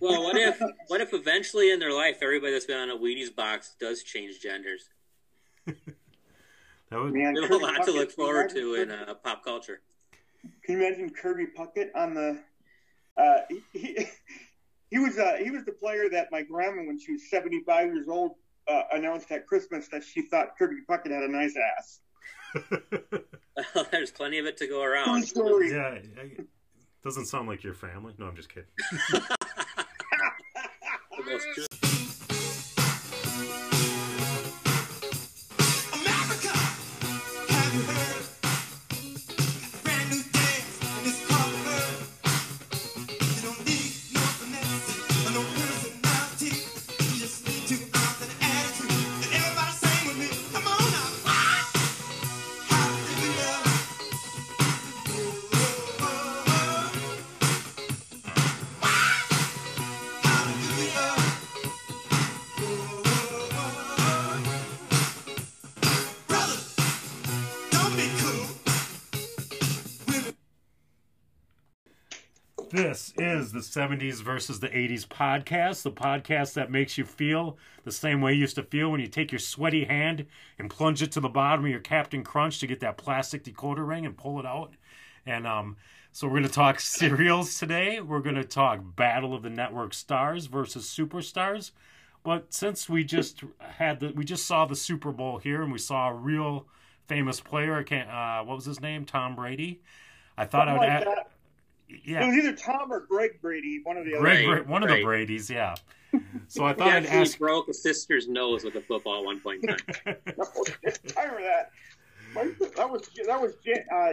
Well, what if what if eventually in their life everybody that's been on a Wheaties box does change genders? That would, Man, There's a Kirby lot to look forward to in uh, pop culture. Can you imagine Kirby Puckett on the? Uh, he, he, he was uh, he was the player that my grandma, when she was seventy five years old, uh, announced at Christmas that she thought Kirby Puckett had a nice ass. Well, there's plenty of it to go True around. story. yeah, I- doesn't sound like your family. No, I'm just kidding. The most 70s versus the 80s podcast, the podcast that makes you feel the same way you used to feel when you take your sweaty hand and plunge it to the bottom of your Captain Crunch to get that plastic decoder ring and pull it out. And um, so we're going to talk cereals today. We're going to talk Battle of the Network Stars versus Superstars. But since we just had the, we just saw the Super Bowl here and we saw a real famous player. I can't, uh, what was his name? Tom Brady. I thought Something I like would add, that. Yeah. It was either Tom or Greg Brady, one of the other. Greg, one of right. the Brady's, yeah. So I He thought I'd actually ask. broke a sister's nose with a football at one point in time. I remember that. That was that was Jan, uh,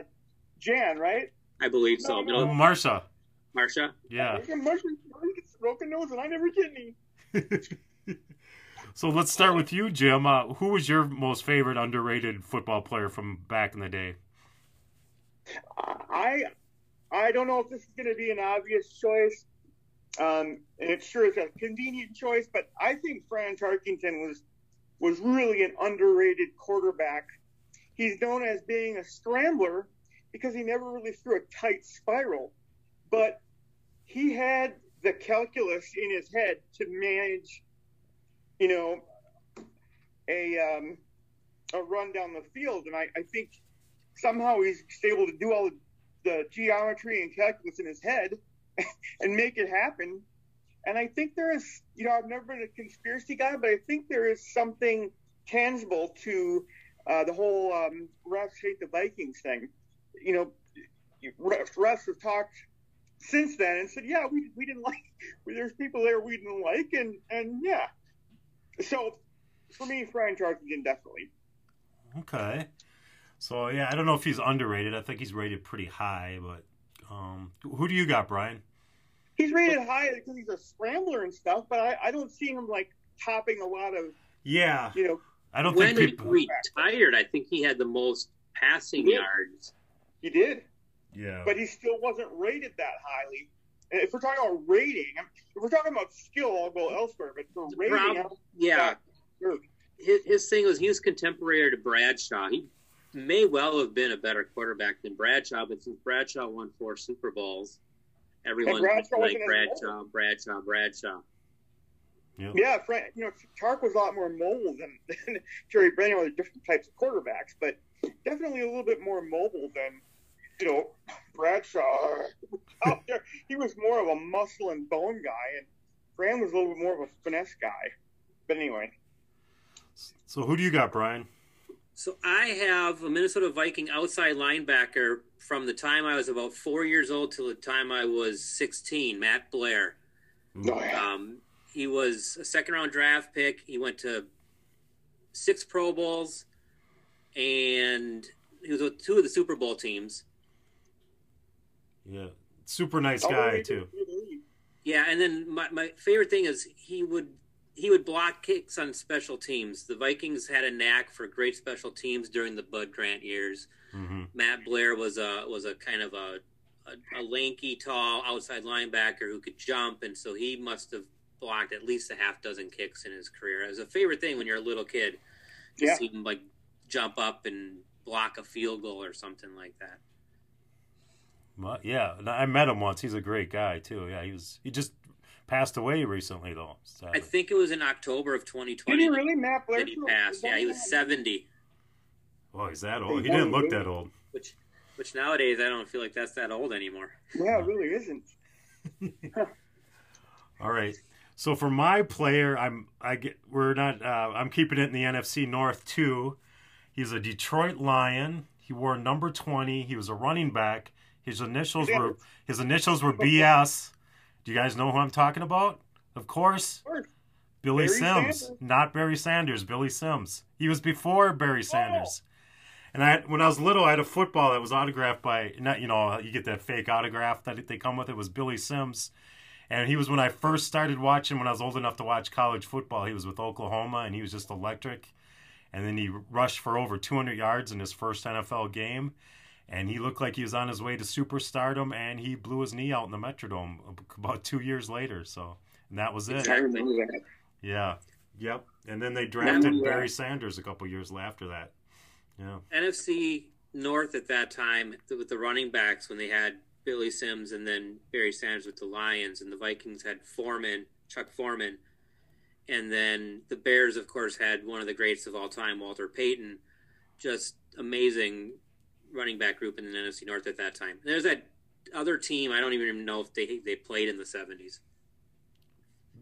Jan right? I believe so. No, No, Marsha, Marsha? yeah. He gets a broken nose, and I never get any. So let's start with you, Jim. Uh, who was your most favorite underrated football player from back in the day? I I don't know if this is going to be an obvious choice, um, and it sure is a convenient choice. But I think Fran Tarkenton was was really an underrated quarterback. He's known as being a scrambler because he never really threw a tight spiral, but he had the calculus in his head to manage, you know, a um, a run down the field, and I, I think somehow he's able to do all the, the geometry and calculus in his head and make it happen. And I think there is, you know, I've never been a conspiracy guy, but I think there is something tangible to uh, the whole um, refs hate the Vikings thing. You know, refs have talked since then and said, yeah, we, we didn't like, there's people there we didn't like, and, and yeah. So for me, Brian Tarkenton definitely. Okay. So yeah, I don't know if he's underrated. I think he's rated pretty high, but um, who do you got, Brian? He's rated high because he's a scrambler and stuff, but I, I don't see him like topping a lot of Yeah, you know. I don't When think he people. retired, I think he had the most passing He yards. He did, Yeah, but he still wasn't rated that highly. And if we're talking about rating, if we're talking about skill, I'll go elsewhere. But for The rating, problem- Yeah, his, his thing was he was contemporary to Bradshaw. He may well have been a better quarterback than Bradshaw, but since Bradshaw won four Super Bowls, everyone Bradshaw like wasn't Bradshaw, Bradshaw, Bradshaw. yeah, Frank, you know, Tark was a lot more mobile than, than Jerry Brennan. They're different types of quarterbacks, but definitely a little bit more mobile than you know Bradshaw. Out there, he was more of a muscle and bone guy, and Fran was a little bit more of a finesse guy. But anyway. So who do you got, Brian? So I have a Minnesota Viking outside linebacker from the time I was about four years old till the time I was 16, Matt Blair. Oh, yeah. Um, he was a second round draft pick. He went to six Pro Bowls, and he was with two of the Super Bowl teams. Yeah, super nice Oh, guy he- too. Yeah, and then my, my favorite thing is he would he would block kicks on special teams. The Vikings had a knack for great special teams during the Bud Grant years. hmm Matt Blair was a was a kind of a, a a lanky, tall outside linebacker who could jump, and so he must have blocked at least a half dozen kicks in his career. It was a favorite thing when you're a little kid to Yeah. see him like jump up and block a field goal or something like that. Well, yeah, I met him once. He's a great guy too. Yeah, he was. He just passed away recently though. So. I think it was in October of 2020 Did he really, Matt Blair? that he passed. Yeah, he was 70, Oh, he's that old. He didn't look that old. which which nowadays I don't feel like that's that old anymore. Yeah, it really isn't. All right. So for my player, I'm I get we're not uh, I'm keeping it in the NFC North too. He's a Detroit Lion. He wore number 20. He was a running back. His initials were his initials were BS. Do you guys know who I'm talking about? Of course, Of course. Billy Barry Sims, Sanders. not Barry Sanders. Billy Sims. He was before Barry oh. Sanders. And I, when I was little, I had a football that was autographed by, not you know, you get that fake autograph that they come with. It was Billy Sims, and he was when I first started watching. When I was old enough to watch college football, he was with Oklahoma, and he was just electric. And then he rushed for over 200 yards in his first NFL game, and he looked like he was on his way to superstardom. And he blew his knee out in the Metrodome about two years later. So, and that was it. I remember that. Yeah. Yep. And then they drafted Yeah. Barry Sanders a couple years after that. Yeah. NFC North at that time with the running backs when they had Billy Sims and then Barry Sanders with the Lions, and the Vikings had Foreman, Chuck Foreman, and then the Bears, of course, had one of the greats of all time, Walter Payton. Just amazing running back group in the NFC North at that time. And there's that other team. I don't even know if they they played in the '70s.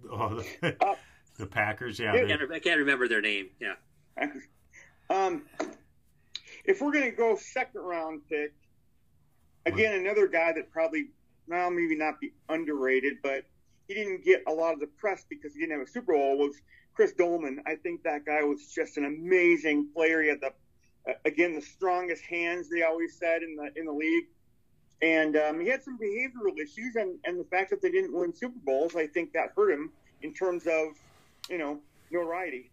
Oh, the, Uh, the Packers. Yeah. I can't, I can't remember their name. Yeah, Um, if we're gonna go second round pick, again another guy that probably well maybe not be underrated, but he didn't get a lot of the press because he didn't have a Super Bowl was Chris Doleman. I think that guy was just an amazing player. He had the again the strongest hands they always said in the in the league. And um, he had some behavioral issues, and, and the fact that they didn't win Super Bowls, I think that hurt him in terms of, you know, notoriety.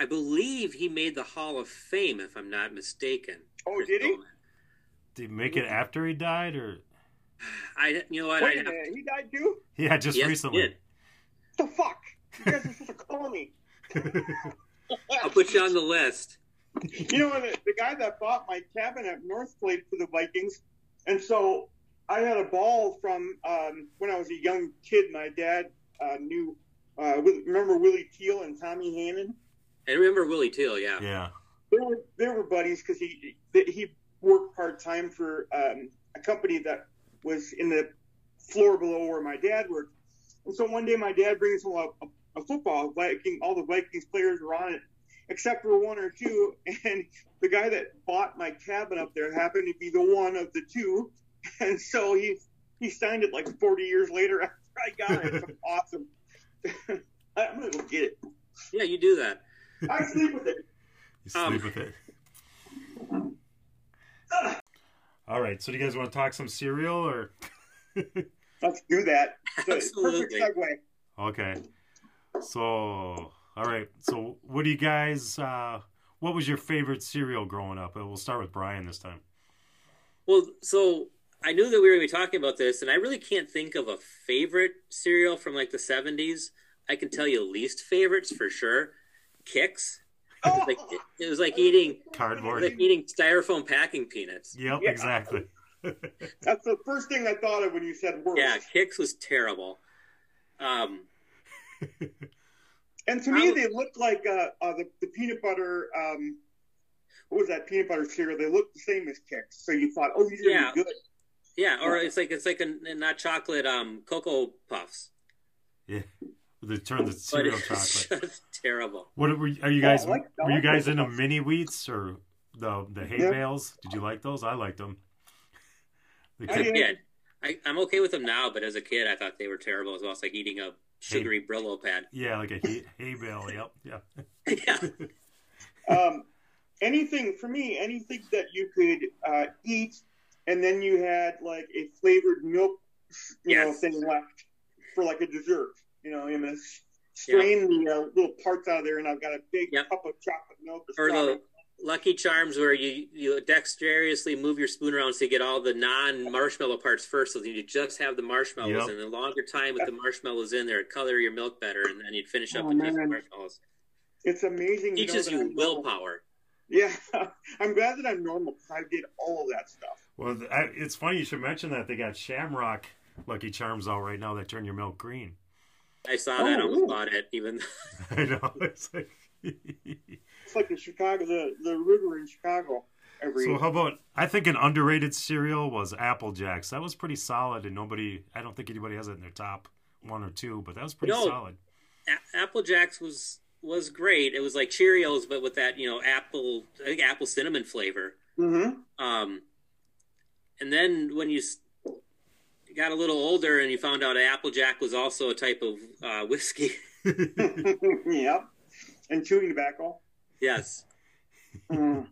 I believe he made the Hall of Fame, if I'm not mistaken. Oh, Chris did he? Doleman. Did he make it after he died, or I, you know what? Wait I'd a have minute, he died too? yeah, just yes, he recently? did. the fuck? You guys are supposed to call me. I'll put you on the list. You know, the, the guy that bought my cabin at North played for the Vikings, and so I had a ball from um, when I was a young kid. My dad uh, knew. Uh, remember Willie Teal and Tommy Hannon? I remember Willie Teal. Yeah. yeah. They were they were buddies because he he worked part time for um, a company that was in the floor below where my dad worked. And so one day my dad brings him a, a, a football. Viking, all the Vikings players were on it, except for one or two. And the guy that bought my cabin up there happened to be the one of the two. And so he he signed it like 40 years later after I got it. It's awesome. I'm gonna go get it. Yeah, you do that. I sleep with it. You sleep Um, with it. All right. So, do you guys want to talk some cereal, or Let's do that. Absolutely. Perfect segue. okay? So, all right. So, what do you guys? Uh, what was your favorite cereal growing up? Uh, We'll start with Brian this time. Well, so I knew that we were going to be talking about this, and I really can't think of a favorite cereal from like the 70s. I can tell you least favorites for sure. Kix. Oh, Like it, it was like eating Cardboard. like eating styrofoam packing peanuts. Yep, Yeah. exactly. That's the first thing I thought of when you said worst. Yeah, Kix was terrible. Um, And to me, How- they looked like uh, uh, the, the peanut butter. Um, what was that peanut butter cereal? They looked the same as Kix. So you thought, oh, these are Yeah. good. yeah, or it's like it's like a, not chocolate um cocoa puffs, yeah, they turned the but cereal it's chocolate. just terrible. What were are you guys? I like- I were you guys into mini wheats or the the hay Yeah. bales? Did you like those? I liked them. The I As a kid- did. kid, I, I'm okay with them now, but as a kid, I thought they were terrible as well. It's like eating a sugary Brillo pad. yeah, like a hay, hay bale. Yep, yeah. yeah, Um, anything for me, anything that you could uh, eat, and then you had like a flavored milk, you know, thing left for like a dessert. You know, I'm gonna s- strain the uh, little parts out of there, and I've got a big Yep. cup of chocolate milk. or or the Lucky Charms where you you dexterously move your spoon around so you get all the non marshmallow parts first, so that you just have the marshmallows. Yep. And the longer time with the marshmallows in there, it'd color your milk better, and then you'd finish up Oh, with just the man. marshmallows. It's amazing. know, Teaches that you I'm- willpower. Yeah, I'm glad that I'm normal because I did all of that stuff. Well, I, it's funny you should mention that they got Shamrock Lucky Charms out right now that turn your milk green. I saw that. I Oh, almost really? bought it. Even I know. It's like... It's like the Chicago, the, the river in Chicago. Every So how about? I think an underrated cereal was Apple Jacks. That was pretty solid, and nobody. I don't think anybody has it in their top one or two, but that was pretty No. solid. A- Apple Jacks was was great. It was like Cheerios, but with that you know apple, I think apple cinnamon flavor. hmm Um, and then when you got a little older and you found out Apple Applejack was also a type of uh, whiskey. yep. And chewing tobacco. Yes. Mm.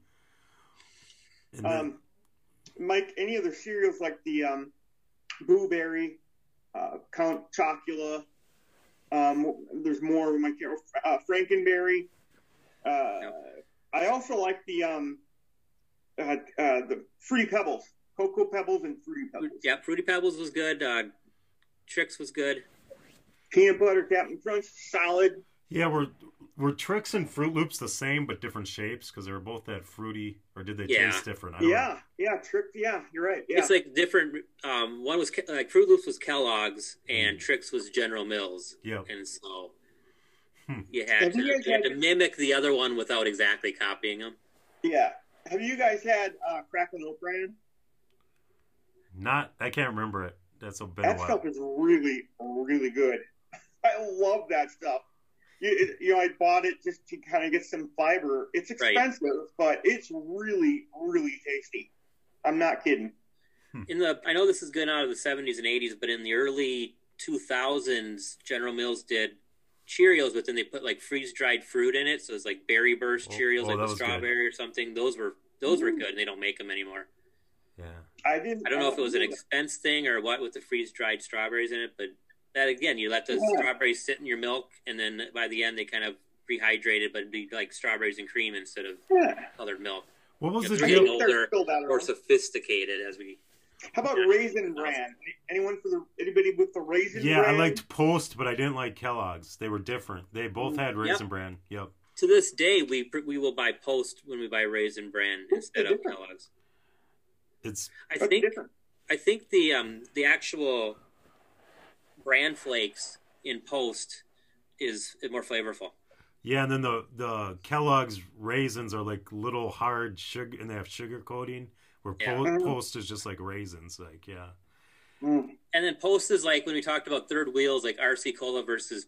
And then- Um, Mike, any other cereals like the um, Boo Berry, uh, Count Chocula? Um, there's more of them. I. Uh, Frankenberry. Uh, Yep. I also like the um, uh, uh, the Fruity Pebbles, Cocoa Pebbles, and Fruity Pebbles. Yeah, Fruity Pebbles was good. Uh, Trix was good. Peanut butter Captain Crunch, solid. yeah, were were Trix and Froot Loops the same but different shapes because they were both that fruity, or did they Yeah. taste different? I don't know. Yeah, yeah, trick. Yeah, you're right. Yeah, It's like different. Um, one was like Froot Loops was Kellogg's and Mm. Trix was General Mills, Yeah, and so Hmm. you had to, you guys you had to mimic the other one without exactly copying them. yeah. Have you guys had uh, Cracklin' Oat Bran? Not. I can't remember it. That's a been a That stuff is really, really good. I love that stuff. You, you know, I bought it just to kind of get some fiber. It's Right. expensive, but it's really, really tasty. I'm not kidding. Hmm. In the, I know this is good out of the '70s and '80s, but in the early 2000s, General Mills did Cheerios, but then they put like freeze dried fruit in it, so it's like berry burst Oh, Cheerios, oh, like the with was good. strawberry or something. Those were those were mm. good, and they don't make them anymore. Yeah. I didn't. I don't know if it was an expense thing or what with the freeze dried strawberries in it, but that again, you let the Yeah. strawberries sit in your milk, and then by the end they kind of rehydrated, but it'd be like strawberries and cream instead of. Yeah. colored milk. What was the It's I deal? think older, More sophisticated as we. How about Yeah. Raisin Bran? Anyone for the anybody with the Raisin Yeah, I liked Post, but I didn't like Kellogg's. They were different. They both had Yep. Raisin Bran. Yep. To this day, we we will buy Post when we buy Raisin Bran What's instead of? Kellogg's. It's I think different? I think the um the actual bran flakes in Post is more flavorful. yeah, and then the the Kellogg's raisins are like little hard sugar, and they have sugar coating. Where Yeah. po- Mhm. Post is just like raisins. Like yeah. Mm. And then Post is like when we talked about third wheels, like RC Cola versus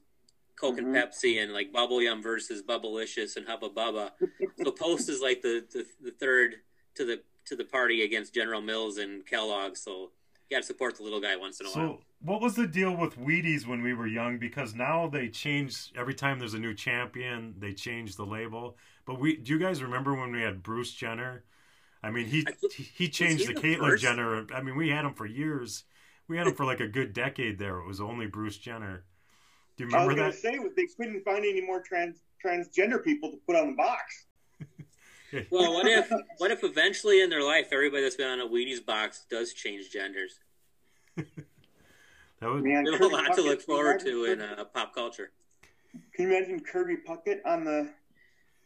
Coke and Mhm. Pepsi, and like Bubble Yum versus Bubblicious and Hubba Bubba. so Post is like the, the the third to the to the party against General Mills and Kellogg's. So you got to support the little guy once in a while. So, what was the deal with Wheaties when we were young? Because now they change every time there's a new champion, they change the label. But we, do you guys remember when we had Bruce Jenner? I mean, he I he- he changed he the the Caitlyn first? Jenner. I mean, we had him for years. We had him for like a good decade there. It was only Bruce Jenner. Do you I was remember going that? to say they couldn't find any more trans transgender people to put on the box. Well, what if what if eventually in their life everybody that's been on a Wheaties box does change genders? That was, Man, We a Kirby lot to look forward can you to in uh, pop culture. Can you imagine Kirby Puckett on the?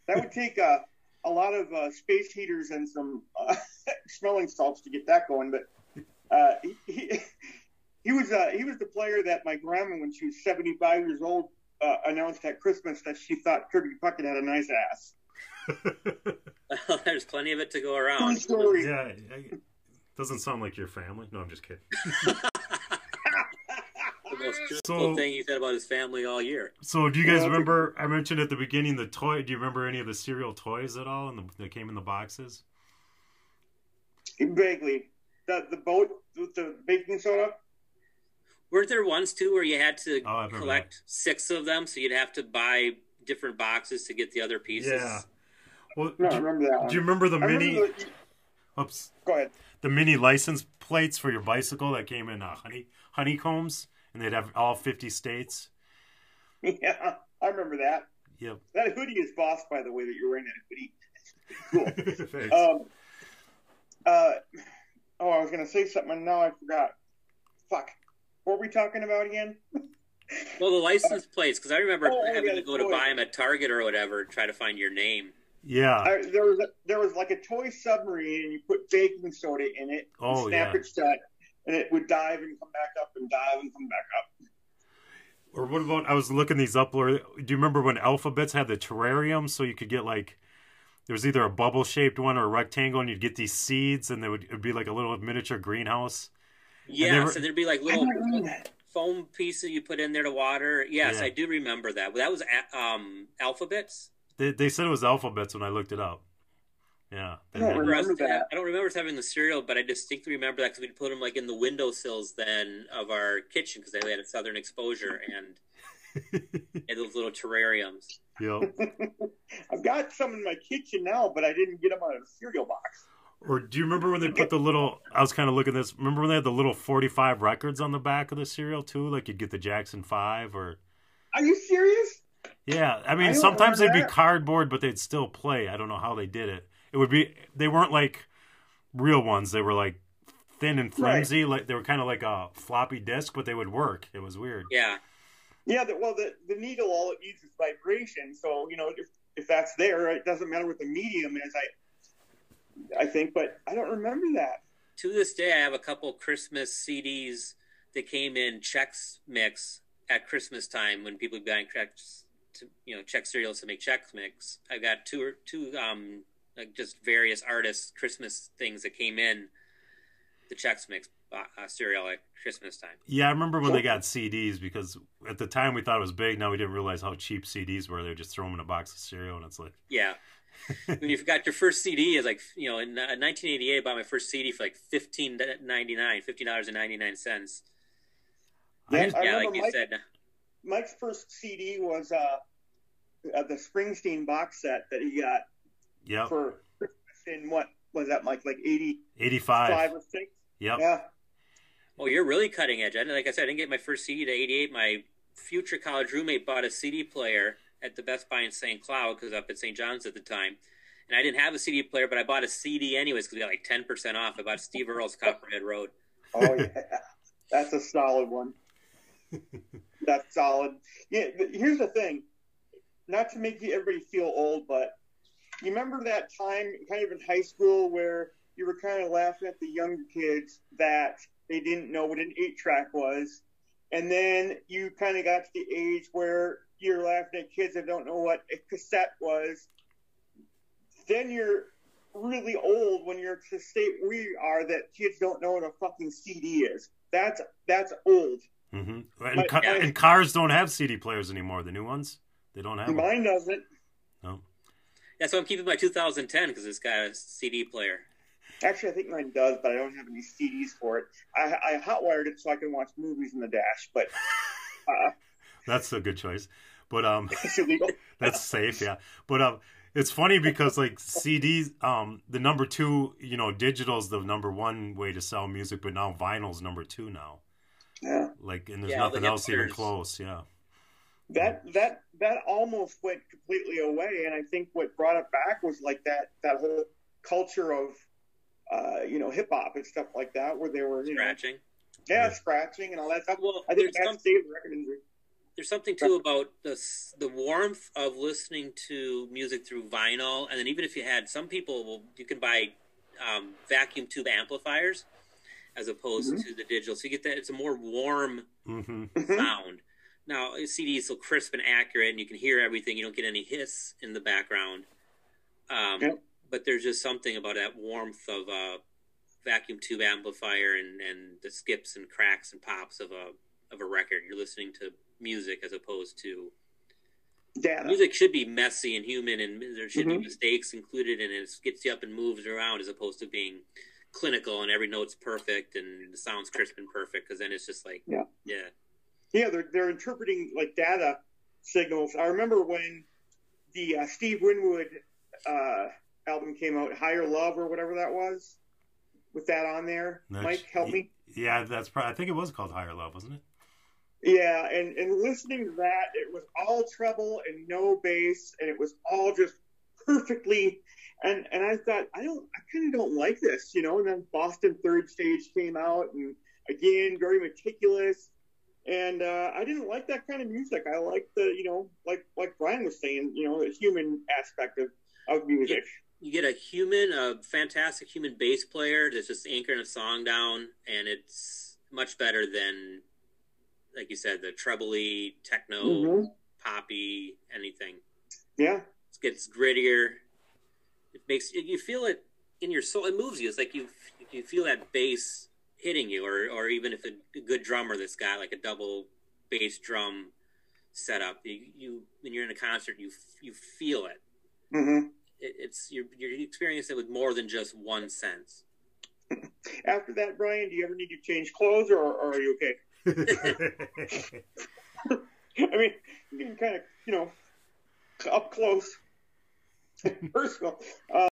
That would take uh, a lot of uh, space heaters and some uh, smelling salts to get that going. But uh, he, he, he was uh, he was the player that my grandma, when she was seventy five years old, uh, announced at Christmas that she thought Kirby Puckett had a nice ass. There's plenty of it to go True around. story. yeah, I- doesn't sound like your family. No, I'm just kidding. The most truthful So- thing he said about his family all year. So, do you guys Yeah. remember? I mentioned at the beginning the toy. Do you remember any of the cereal toys at all? And the, that came in the boxes? Vaguely, the the boat with the baking soda. Weren't there ones too where you had to Oh, I remember collect six of them, so you'd have to buy different boxes to get the other pieces? Yeah. Well, No, I do, remember that one. do you remember the I remember mini? the- Oops, go ahead. the mini license plates for your bicycle that came in uh, honey honeycombs, and they'd have all fifty states. Yeah, I remember that. Yep. That hoodie is boss, by the way, that you're wearing that hoodie. Cool. Thanks. Um, uh, oh, I was going to say something, and now I forgot. Fuck. What were we talking about again? Well, the license plates, because I remember Oh, having yeah, to go to toy. buy them at Target or whatever, try to find your name. Yeah. I, there was a, there was like a toy submarine, and you put baking soda in it, and Oh, snap yeah. it shut, and it would dive and come back up, and dive and come back up. Or what about? I was looking these up. Or do you remember when Alphabets had the terrarium, so you could get like there was either a bubble shaped one or a rectangle, and you'd get these seeds, and they would it'd be like a little miniature greenhouse. Yeah, were- so there'd be like little don't that. foam pieces you put in there to water. Yes, Yeah. I do remember that. That was a- um, alphabets. They, they said it was Alphabets when I looked it up. Yeah, I don't remember that. I don't remember us having the cereal, but I distinctly remember that because we'd put them like in the windowsills then of our kitchen because they had a southern exposure and and those little terrariums. Yep. I've got some in my kitchen now, but I didn't get them out of the cereal box. Or do you remember when they put the little? I was kind of looking at this. Remember when they had the little forty-five records on the back of the cereal too? Like you'd get the Jackson Five, or Are you serious? Yeah. I mean, I sometimes they'd remember be cardboard, but they'd still play. I don't know how they did it. It would be. They weren't like real ones. They were like thin and Right. flimsy. Like they were kind of like a floppy disk, but they would work. It was weird. Yeah, Yeah, the, well, the, the needle, all it needs is vibration. So, you know, if, if that's there, it doesn't matter what the medium is, I, I think, but I don't remember that. to this day, I have a couple Christmas CDs that came in Chex Mix at Christmas time when people would be buying Chex, to, you know, Chex cereals to make Chex Mix. I've got two or two, um, like just various artists Christmas things that came in the Chex Mix uh, uh, cereal at Christmas time. Yeah, I remember when they got CDs because at the time we thought it was big. Now we didn't realize how cheap CDs were. They would just throw them in a box of cereal, and it's like, Yeah. when you got your first CD, is like you know, in uh, 1988, I bought my first CD for like 15.99, fifteen dollars and ninety nine cents. Yeah, I just- Yeah, remember like you Mike, said. Mike's first CD was uh, uh, the Springsteen box set that he got yep, for in what was that, Mike? Like 85 eighty-five. or 6? Yep. Yeah. Oh, you're really cutting edge. I, like I said, I didn't get my first CD to 88. My future college roommate bought a CD player at the Best Buy in St. Cloud because up at St. John's at the time. And I didn't have a CD player, but I bought a CD anyways because we got like 10% off. I bought Steve Earle's Copperhead Road. Oh, yeah. That's a solid one. That's solid. Yeah, here's the thing. Not to make everybody feel old, but you remember that time, kind of in high school, where you were kind of laughing at the younger kids that they didn't know what an eight track was, and then you kind of got to the age where you're laughing at kids that don't know what a cassette was. Then you're really old when you're to state we are that kids don't know what a fucking CD is. That's that's old. Hmm And, My- ca- my- and cars don't have CD players anymore. The new ones, they don't have. them. Mine doesn't. No. That's why I'm keeping my 2010 because it's got a CD player. Actually, I think mine does, but I don't have any CDs for it. I, I hotwired it so I can watch movies in the dash, but uh, That's a good choice. But um, it's illegal. that's safe. Yeah. But um, it's funny because like CDs, um, the number two, you know, digital's the number one way to sell music, but now vinyl's number two now. Yeah. Like, and there's Yeah, the nothing else even close. Yeah. That that that almost went completely away, and I think what brought it back was like that that whole culture of uh, you know hip hop and stuff like that, where they were you know Scratching. yeah, Yeah. scratching and all that stuff. Well, I think there's some- saved the record industry. There's something too about the the warmth of listening to music through vinyl, and then even if you had some people, will you can buy um, vacuum tube amplifiers as opposed to the digital, so you get that. It's a more warm hmm Mhm. sound. Now a CD is so crisp and accurate, and you can hear everything. You don't get any hiss in the background. Um, Yep. But there's just something about that warmth of a vacuum tube amplifier and, and the skips and cracks and pops of a of a record. You're listening to music as opposed to Data. music should be messy and human, and there should Mhm. be mistakes included, and it gets you up and moves around as opposed to being clinical and every note's perfect and the sounds crisp and perfect. Because then it's just like Yeah. yeah. Yeah, they're they're interpreting like data signals. I remember when the uh, Steve Winwood uh, album came out, Higher Love or whatever that was, with that on there. That's- Mike, help me. Yeah, that's probably. I think it was called Higher Love, wasn't it? Yeah, and and listening to that, it was all treble and no bass, and it was all just perfectly. And and I thought, I don't, I kind of don't like this, you know. And then Boston Third Stage came out, and again, very meticulous. And uh, I didn't like that kind of music. I like the, you know, like like Brian was saying, you know, the human aspect of of music. You get a human, a fantastic human bass player that's just anchoring a song down, and it's much better than like you said, the trebly, techno, Mhm. poppy, anything. Yeah. It gets grittier. It makes you feel it in your soul. It moves you. It's like you you feel that bass hitting you, or or even if a good drummer that's got like a double bass drum setup, you, you when you're in a concert, you you feel it. hmm it it's you're you're experiencing it with more than just one sense. After that, Brian, do you ever need to change clothes, or, or are you okay? I mean, you can kind of, you know, up close, personal. Uh,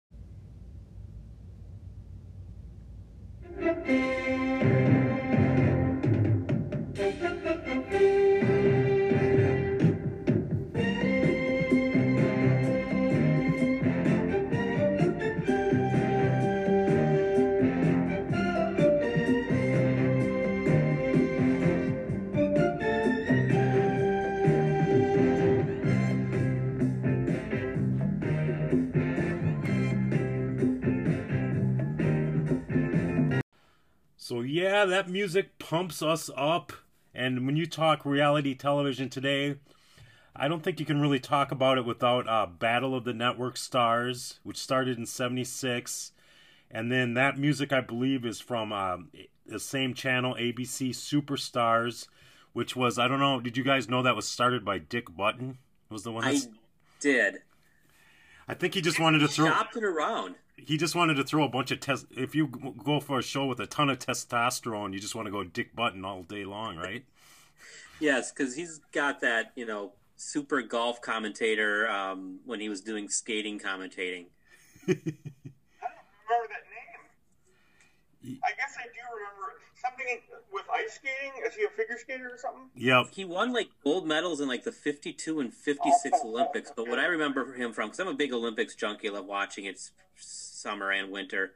So yeah, that music pumps us up. And when you talk reality television today, I don't think you can really talk about it without uh, Battle of the Network Stars, which started in '76, and then that music I believe is from um, the same channel, ABC Superstars, which was I don't know. Did you guys know that was started by Dick Button? Was the one? I did. I think he just wanted to throw. Shopped it around. He just wanted to throw a bunch of test. If you go for a show with a ton of testosterone, you just want to go Dick Button all day long, right? Yes, because he's got that, you know, super golf commentator um, when he was doing skating commentating. I don't remember that name. I guess I do remember something with ice skating. Is he a figure skater or something? Yep. He won like gold medals in like the 52 and 56 Olympics. But what I remember him from, because I'm a big Olympics junkie, I love watching it summer and winter,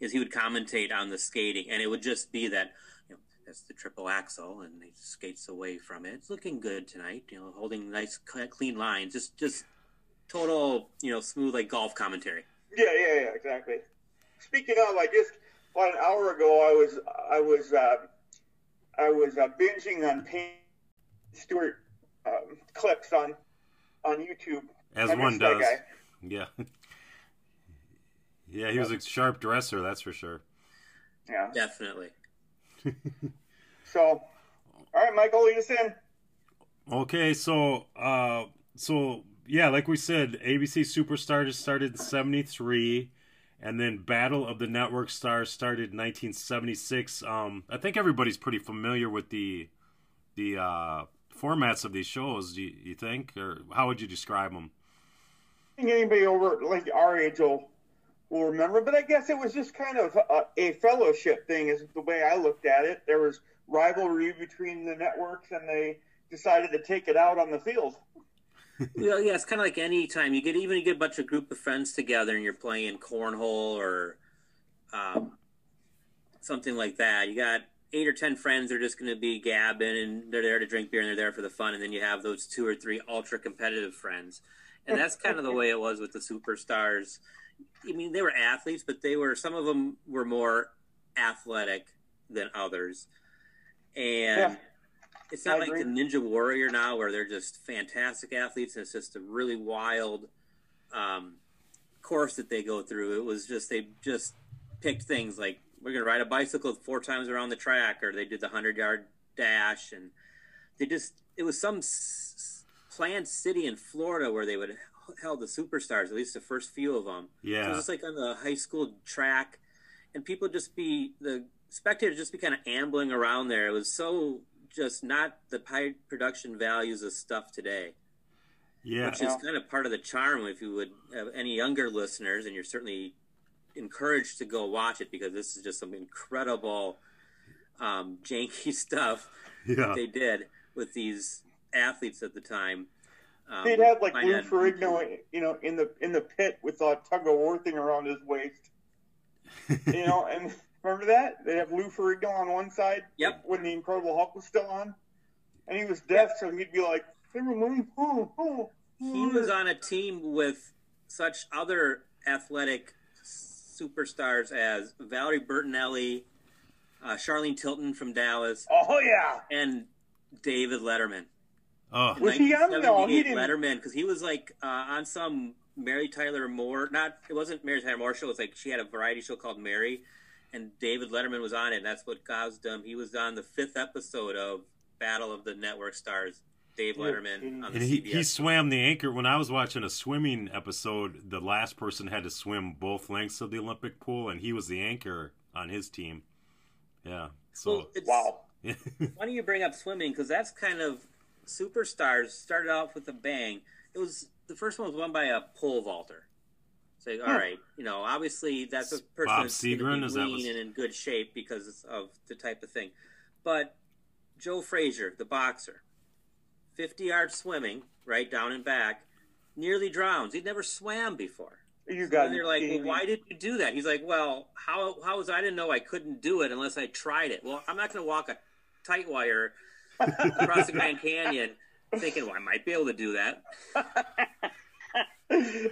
is he would commentate on the skating, and it would just be that, you know, that's the triple axel, and he skates away from it. It's looking good tonight, you know, holding nice, clean lines, just, just total, you know, smooth like golf commentary. Yeah, yeah, yeah, exactly. Speaking of, I just about an hour ago, I was I was uh, I was uh, binging on Payne Stewart um, clips on on YouTube. As I one does. Yeah. Yeah, he was a sharp dresser, that's for sure. Yeah. Definitely. So, all right, Michael, lead us in. Okay, so uh so yeah, like we said, ABC Superstar just started in 73 and then Battle of the Network Stars started in 1976. Um I think everybody's pretty familiar with the the uh formats of these shows, do you, you think or how would you describe them? I think anybody over like our age will will remember, but I guess it was just kind of a, a fellowship thing, is the way I looked at it. There was rivalry between the networks, and they decided to take it out on the field. Well, yeah, it's kind of like any time you get even you get a bunch of group of friends together and you're playing cornhole or um, something like that. You got eight or ten friends that are just going to be gabbing and they're there to drink beer and they're there for the fun, and then you have those two or three ultra competitive friends, and that's kind of the way it was with the superstars. I mean, they were athletes, but they were some of them were more athletic than others, and. Yeah. It's not I like agree. the Ninja Warrior now, where they're just fantastic athletes, and it's just a really wild um, course that they go through. It was just they just picked things like we're going to ride a bicycle four times around the track, or they did the hundred yard dash, and they just it was some s- s- planned city in Florida where they would h- held the superstars, at least the first few of them. So it was just like on the high school track, and people just be the spectators just be kind of ambling around there. It was so just not the high production values of stuff today, Yeah. which is kind of part of the charm. If you would have any younger listeners, and you're certainly encouraged to go watch it because this is just some incredible um, janky stuff Yeah. they did with these athletes at the time. Um, They'd have like Lou Ferrigno, you know, in the in the pit with a tug of war thing around his waist. You know, and remember that they have Lou Ferrigno on one side. Yep. When the Incredible Hulk was still on, and he was deaf, so he'd be like, "Everyone, oh, oh, he was on a team with such other athletic superstars as Valerie Bertinelli, uh, Charlene Tilton from Dallas, Oh yeah, and David Letterman. Oh, Was he on? No, he didn't. Letterman because he was like uh, on some Mary Tyler Moore. Not it wasn't Mary Tyler Moore show. It was like she had a variety show called Mary, and David Letterman was on it. And that's what caused him. He was on the fifth episode of Battle of the Network Stars. Dave Letterman kidding. on the and he, CBS. he swam the anchor. When I was watching a swimming episode, the last person had to swim both lengths of the Olympic pool, and he was the anchor on his team. Yeah. So, Well, it's Wow. funny you bring up swimming because that's kind of superstars started off with a bang. It was the first one was won by a pole vaulter. So all Huh. right, you know, obviously that's a person Bob that's gonna be is that lean was- and in good shape because of the type of thing. But Joe Frazier, the boxer, fifty yards swimming, right down and back, nearly drowns. He'd never swam before. You got. And they're like, well, why did you do that? He's like, well, how how was I didn't know I couldn't do it unless I tried it. Well, I'm not going to walk a tight wire across the Grand Canyon thinking, well, I might be able to do that.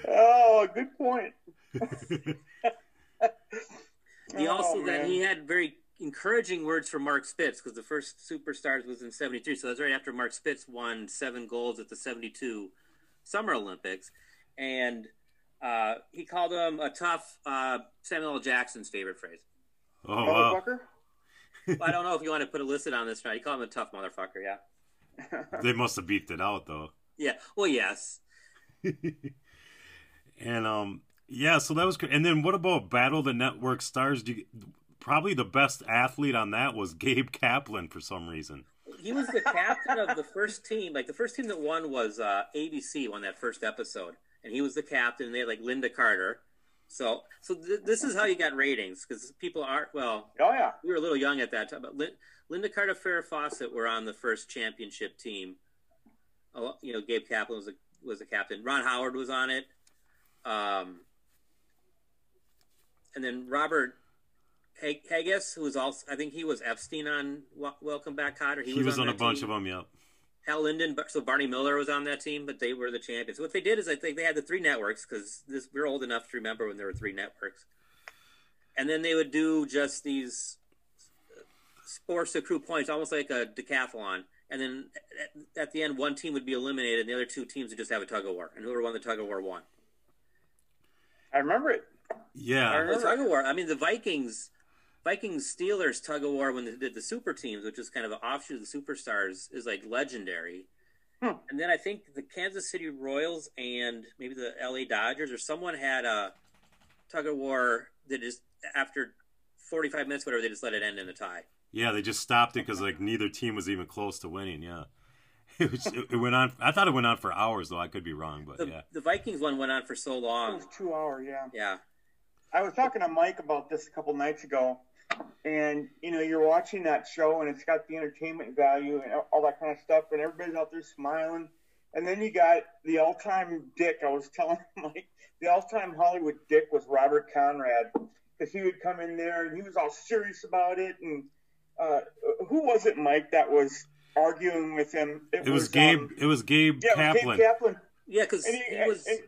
oh, good point. He Oh, also then man. he had very encouraging words for Mark Spitz because the first Superstars was in '73, so that's right after Mark Spitz won seven golds at the '72 Summer Olympics, and uh, he called him a tough uh, Samuel L. Jackson's favorite phrase. oh wow. Motherfucker. Well, I don't know if you want to put a listed on this. Right? He called him a tough motherfucker. Yeah. They must have beeped it out though. Yeah. Well, yes. And um, yeah. So that was. good. And then what about Battle the Network Stars? Do you, probably the best athlete on that was Gabe Kaplan for some reason. He was the captain of the first team. Like the first team that won was uh, ABC. Won that first episode, and he was the captain. And they had like Lynda Carter. So, so th- this is how you got ratings because people aren't well. Oh yeah. We were a little young at that time, but Lin- Lynda Carter, Farrah Fawcett were on the first championship team. Oh, You know, Gabe Kaplan was a, was the captain. Ron Howard was on it. Um, and then Robert Hag- Hegyes, who was also, I think he was Epstein on Wel- Welcome Back, Kotter. He, was, on, a bunch team. of them. Yep. Hal Linden, so Barney Miller was on that team, but they were the champions. What they did is I think they had the three networks because this we're old enough to remember when there were three networks, and then they would do just these sports accrue points, almost like a decathlon. And then at, at the end, one team would be eliminated, and the other two teams would just have a tug of war, and whoever won the tug of war won. I remember it. Yeah. The remember. tug of war. I mean, the Vikings, Vikings Steelers tug of war when they did the super teams, which is kind of an offshoot of the superstars, is like legendary. Hmm. And then I think the Kansas City Royals and maybe the LA Dodgers or someone had a tug of war that just after 45 minutes, whatever, they just let it end in a tie. Yeah, they just stopped it because like neither team was even close to winning. Yeah, it, was, it, it went on. I thought it went on for hours though. I could be wrong, but The, yeah. the Vikings one went on for so long. It long. was two hour. Yeah. Yeah. I was talking to Mike about this a couple nights ago, and you know, you're watching that show, and it's got the entertainment value and all that kind of stuff, and everybody's out there smiling, and then you got the all-time dick. I was telling Mike, the all-time Hollywood dick was Robert Conrad, because he would come in there and he was all serious about it, and uh, who was it, Mike, that was arguing with him? It was Gabe. um, it was Gabe yeah, it was Kaplan. Gabe Kaplan. Yeah, because he, he, was and-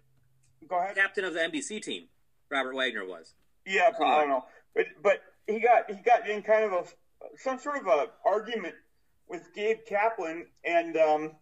go ahead. captain of the NBC team. Robert Wagner was. Yeah, I don't know, but but he got he got in kind of a some sort of a argument with Gabe Kaplan, and um,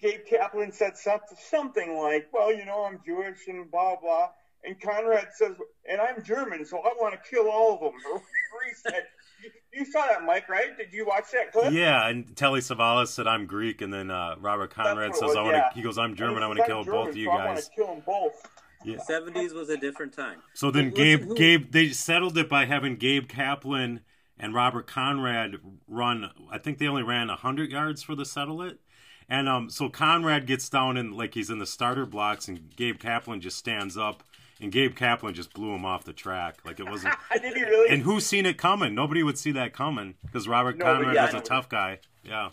Gabe Kaplan said something something like, "Well, you know, I'm Jewish and blah blah," and Conrad says, "And I'm German, so I want to kill all of them." The referee said, you, "You saw that, Mike, right? Did you watch that clip?" Yeah, and Telly Savalas said I'm Greek, and then uh, Robert Conrad says was, I want to. yeah. He goes, I'm German. I want to kill "I'm both of you so I want guys. to kill them both. Yeah. 70s was a different time. So then Listen, Gabe, who- Gabe, they settled it by having Gabe Kaplan and Robert Conrad run. I think they only ran hundred yards for the settle it, and um, so Conrad gets down and like he's in the starter blocks, and Gabe Kaplan just stands up, and Gabe Kaplan just blew him off the track. Like it wasn't. Did he really? and who's seen it coming? Nobody would see that coming because Robert Conrad yeah, was a tough guy. Yeah.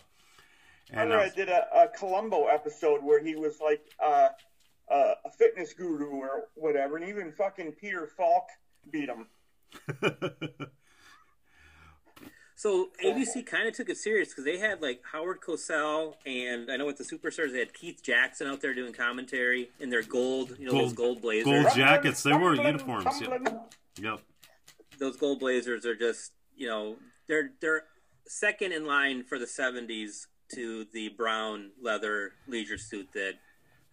And uh, Conrad did a, a Columbo episode where he was like uh, uh, a fitness guru or whatever, and even fucking Peter Falk beat him. So ABC kind of took it serious because they had like Howard Cosell and I know with the Superstars they had Keith Jackson out there doing commentary in their gold, you know, those gold blazers. gold jackets. They wore Cumberland, uniforms. Yep. Yep. Those gold blazers are just, you know, they're they're second in line for the '70s to the brown leather leisure suit that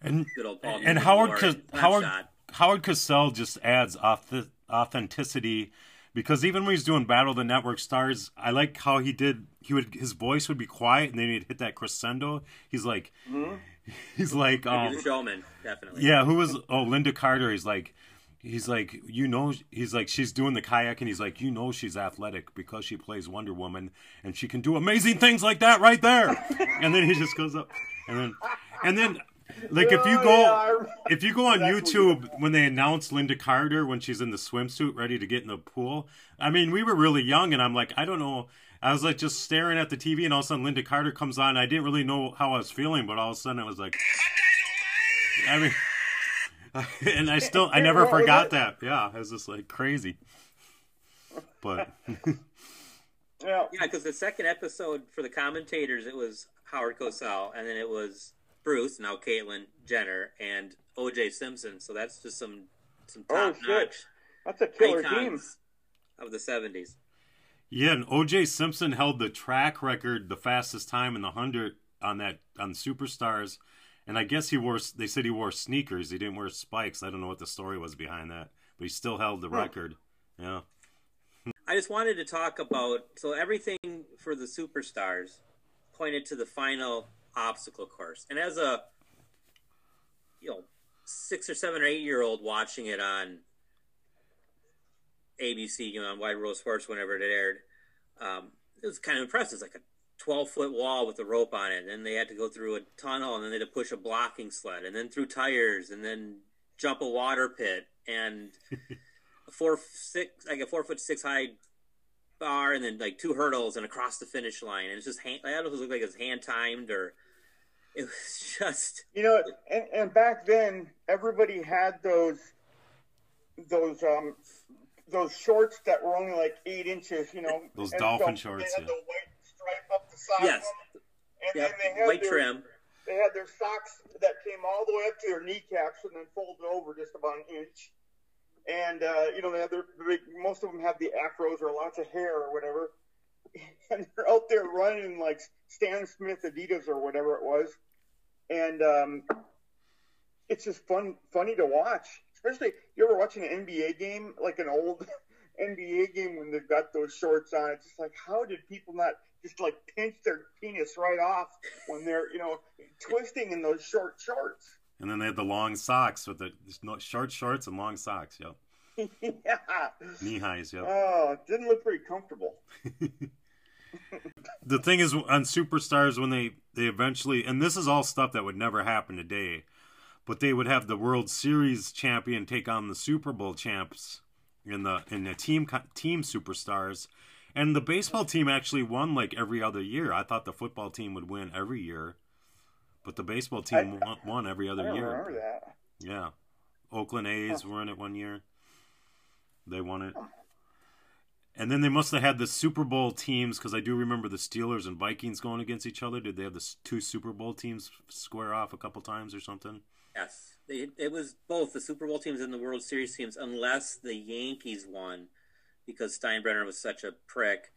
And good old Paul and Howard Howard. Howard Cosell just adds auth- authenticity because even when he's doing Battle of the Network Stars, I like how he did. He would his voice would be quiet and then he'd hit that crescendo. He's like, he's like, He's um, a showman, definitely. yeah. Who was oh Lynda Carter? He's like. He's like, you know, he's like, she's doing the kayak, and he's like, you know, she's athletic because she plays Wonder Woman, and she can do amazing things like that right there. and then he just goes up, and then, and then, like, if you go, yeah, if you go on YouTube when they announce Lynda Carter when she's in the swimsuit ready to get in the pool, I mean, we were really young, and I'm like, I don't know. I was like just staring at the TV, and all of a sudden Lynda Carter comes on. I didn't really know how I was feeling, but all of a sudden it was like, I mean, and I still, I never forgot that. Yeah, it was just like crazy. But Yeah. Yeah, because the second episode for the commentators, it was Howard Cosell, and then it was Bruce, now Caitlyn Jenner, and O.J. Simpson. So that's just some some Oh, top shit. notch That's a killer team. of the seventies. yeah, and O.J. Simpson held the track record, the fastest time in the hundred on that on Superstars, and I guess he wore. They said he wore sneakers. He didn't wear spikes. I don't know what the story was behind that, but he still held the Huh. record. Yeah. I just wanted to talk about so everything for the superstars pointed to the final obstacle course, and as a you know six or seven or eight year old watching it on ABC, you know, on Wide World Sports whenever it aired, um, it was kind of impressive. It's like a twelve foot wall with a rope on it, and then they had to go through a tunnel, and then they had to push a blocking sled, and then through tires, and then jump a water pit, and a four six like a four foot six high bar and then like two hurdles and across the finish line. And it's just hand, I don't know if it looked like it was hand timed or it was just You know, and, and back then everybody had those those um those shorts that were only like eight inches. You know, Those and dolphin so shorts, They had yeah. the white stripe up the side. Yes. Them, and yeah then they had white their, trim They had their socks that came all the way up to their kneecaps and then folded over just about an inch. And uh, you know, they had their big, most of them have the afros or lots of hair or whatever. And they're out there running like Stan Smith Adidas or whatever it was. And um, it's just fun, funny to watch. Especially, you ever watching an NBA game, like an old NBA game when they've got those shorts on? It's just like, how did people not just like pinch their penis right off when they're, you know, twisting in those short shorts? And then they had the long socks with the short shorts and long socks. Yep. yeah. Knee highs. Yep. Oh, didn't look very comfortable. the thing is on superstars when they they eventually and this is all stuff that would never happen today but they would have the world series champion take on the super bowl champs in the in the team team superstars. And the baseball team actually won like every other year. I thought the football team would win every year but the baseball team I- won, won every other year. remember that. yeah. Oakland a's were in it one year. They won it and then they must have had the Super Bowl teams because I do remember the Steelers and Vikings going against each other. Did they have the two Super Bowl teams square off a couple times or something? yes they, it was both the Super Bowl teams and the World Series teams unless the Yankees won because Steinbrenner was such a prick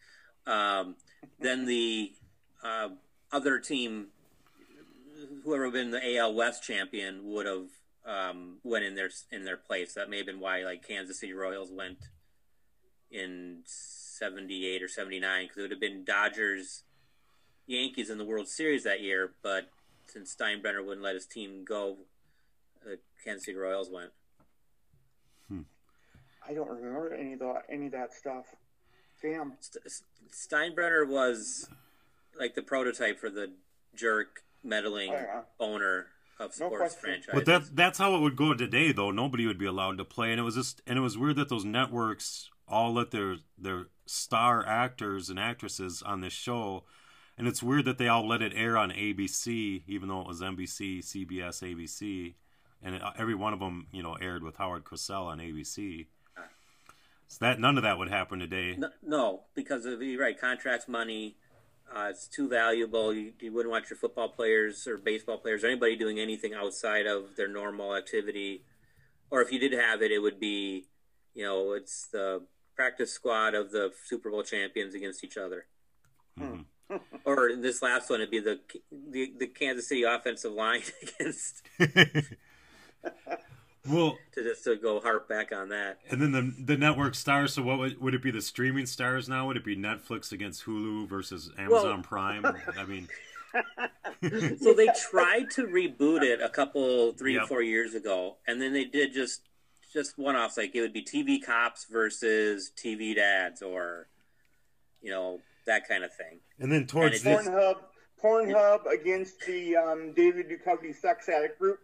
um, then the uh, other team whoever had been the AL West champion would have um, went in their in their place. That may have been why like Kansas City Royals went in '78 or '79 because it would have been Dodgers Yankees in the World Series that year. But since Steinbrenner wouldn't let his team go, the Kansas City Royals went. Hmm. I don't remember any of that, any of that stuff. Damn. St- Steinbrenner was like the prototype for the jerk meddling Oh, yeah. owner of sports question. franchises. But that that's how it would go today, though. Nobody would be allowed to play, and it was just and it was weird that those networks all let their their star actors and actresses on this show, and it's weird that they all let it air on ABC, even though it was NBC, CBS, ABC, and it, every one of them, you know, aired with Howard Cosell on ABC. So that none of that would happen today. No, no, because of you're right, contracts, money, uh, it's too valuable. You, you wouldn't want your football players or baseball players or anybody doing anything outside of their normal activity. Or if you did have it, it would be, you know, it's the practice squad of the Super Bowl champions against each other. Mhm. or in this last one, it'd be the the, the Kansas City offensive line against well, to just to go harp back on that. and then the the network stars. So what would, would it be? The streaming stars now? Would it be Netflix against Hulu versus Amazon Prime? I mean, So they tried to reboot it a couple three Yep. or four years ago, and then they did just just one offs like it would be TV cops versus TV dads, or you know that kind of thing. and then towards And it the Pornhub, Pornhub against the um, David Duchovny sex addict group.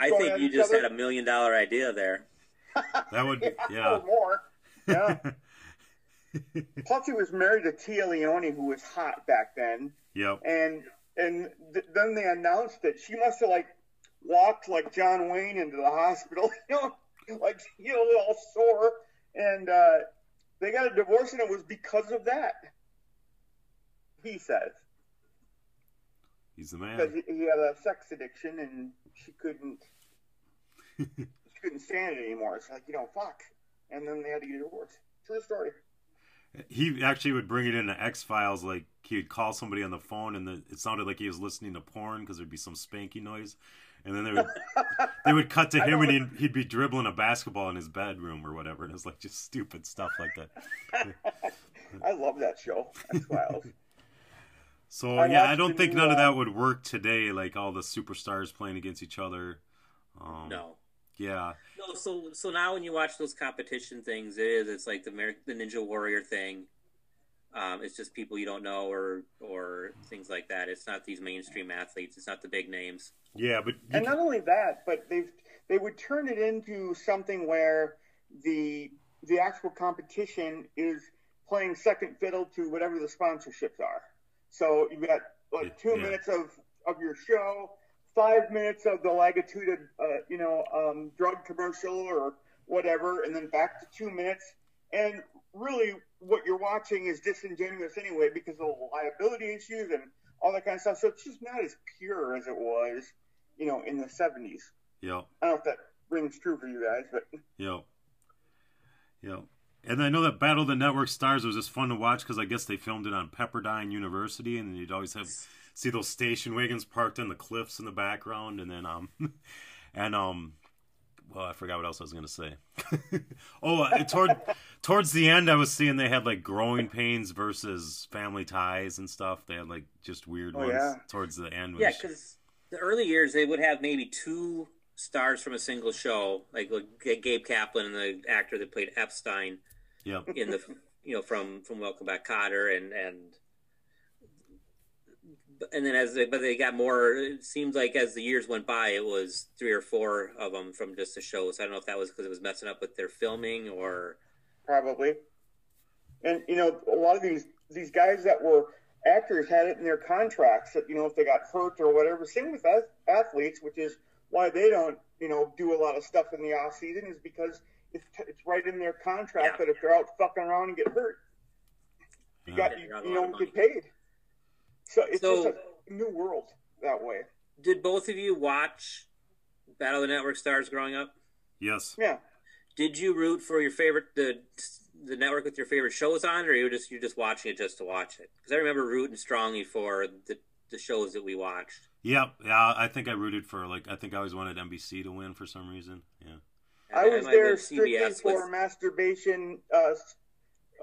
I think you just other. had a million dollar idea there. that would Or yeah. more. Yeah. Plus, he was married to Téa Leoni, who was hot back then, Yep. and and th- then they announced that she must have like walked like John Wayne into the hospital, you know, like you know, all sore, and uh, they got a divorce, and it was because of that. He says He's the man. because he had a sex addiction, and she couldn't she couldn't stand it anymore. It's like you know, fuck, and then they had to get a divorce. True story. He actually would bring it into X Files. Like he would call somebody on the phone, and the, it sounded like he was listening to porn because there'd be some spanky noise, and then they would they would cut to him, and he'd, he'd be dribbling a basketball in his bedroom or whatever, and it was like just stupid stuff like that. I love that show. X Files. So I yeah, I don't think new, none of uh, that would work today. Like all the superstars playing against each other. Um, No. Yeah. No, so so now when you watch those competition things, it is it's like the Amer- the Ninja Warrior thing. Um, it's just people you don't know or or things like that. It's not these mainstream athletes. It's not the big names. Yeah, but and not only that, but they've they would turn it into something where the the actual competition is playing second fiddle to whatever the sponsorships are. So you've got like two Yeah. minutes of of your show, five minutes of the Lagitude, uh, you know, um, drug commercial or whatever, and then back to two minutes. And really, what you're watching is disingenuous anyway because of the liability issues and all that kind of stuff. So it's just not as pure as it was, you know, in the 70s. Yeah. I don't know if that rings true for you guys, but Yeah. Yeah. And I know that Battle of the Network Stars was just fun to watch because I guess they filmed it on Pepperdine University, and you'd always have see those station wagons parked on the cliffs in the background, and then um, and um, well, I forgot what else I was gonna say. oh, uh, toward towards the end, I was seeing they had like growing pains versus family ties and stuff. They had like just weird Oh, ones yeah. towards the end. Yeah, because the early years they would have maybe two stars from a single show, like, like Gabe Kaplan and the actor that played Epstein Yeah. in the you know from from Welcome Back Kotter and and and then as they, but they got more. It seems like as the years went by, it was three or four of them from just the show. So I don't know if that was because it was messing up with their filming or probably. And you know, a lot of these these guys that were actors had it in their contracts that you know if they got hurt or whatever. Same with ath- athletes, which is why they don't you know do a lot of stuff in the off season is because it's it's right in their contract Yeah. that if they're out fucking around and get hurt, you got you, you're out a you lot of don't get paid. So it's So- just a new world that way. did both of you watch Battle of the Network Stars growing up? Yes. Yeah. Did you root for your favorite the the network with your favorite shows on, or you just you're just watching it just to watch it? Because I remember rooting strongly for the the shows that we watched. Yep. Yeah. I think I rooted for like I think I always wanted NBC to win for some reason. Yeah. I was might there strictly CBS for with- masturbation, uh,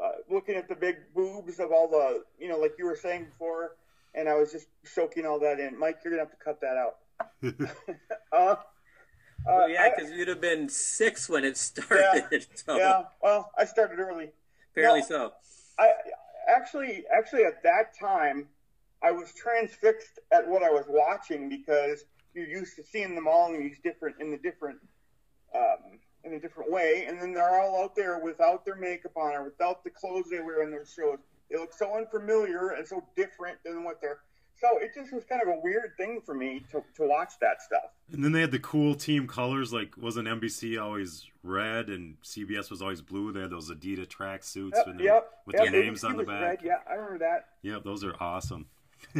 uh, looking at the big boobs of all the, you know, like you were saying before, and I was just soaking all that in. Mike, you're gonna have to cut that out. uh, uh, Oh yeah, because you'd have been six when it started. so yeah. Well, I started early. apparently No. so. I actually, actually, at that time, I was transfixed at what I was watching because you're used to seeing them all in these different, in the different, um, in a different way, and then they're all out there without their makeup on or without the clothes they wear in their shows. They looked so unfamiliar and so different than what they're. So it just was kind of a weird thing for me to, to watch that stuff. And then they had the cool team colors, like wasn't NBC always red and CBS was always blue? They had those Adidas track suits Yep, with, yep, with yep, names ABC on the was back. red, Yeah, I remember that. Yeah, those are awesome.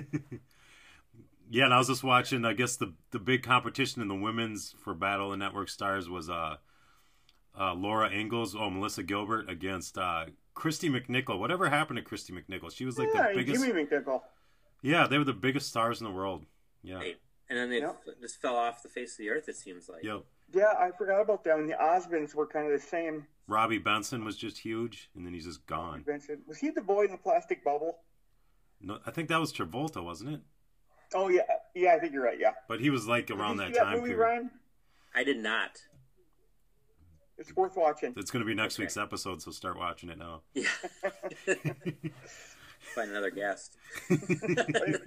yeah, and I was just watching. I guess the the big competition in the women's for Battle of Network Stars was uh, uh, Laura Ingalls, oh Melissa Gilbert against uh, Kristy McNichol. Whatever happened to Kristy McNichol? She was like yeah, the and biggest. Jimmy McNichol. Yeah, they were the biggest stars in the world. Yeah. Right. And then they Yep. just fell off the face of the earth. It seems like. Yep. Yeah, I forgot about them. And the Osmonds were kind of the same. Robby Benson was just huge, and then he's just gone. Benson was he the boy in the plastic bubble? No, I think that was Travolta, wasn't it? Oh yeah, yeah, I think you're right. Yeah. But he was like around Did you that see time movie, period. Ryan? I did not. It's worth watching. It's going to be next Okay. week's episode, so start watching it now. Yeah. Find another guest.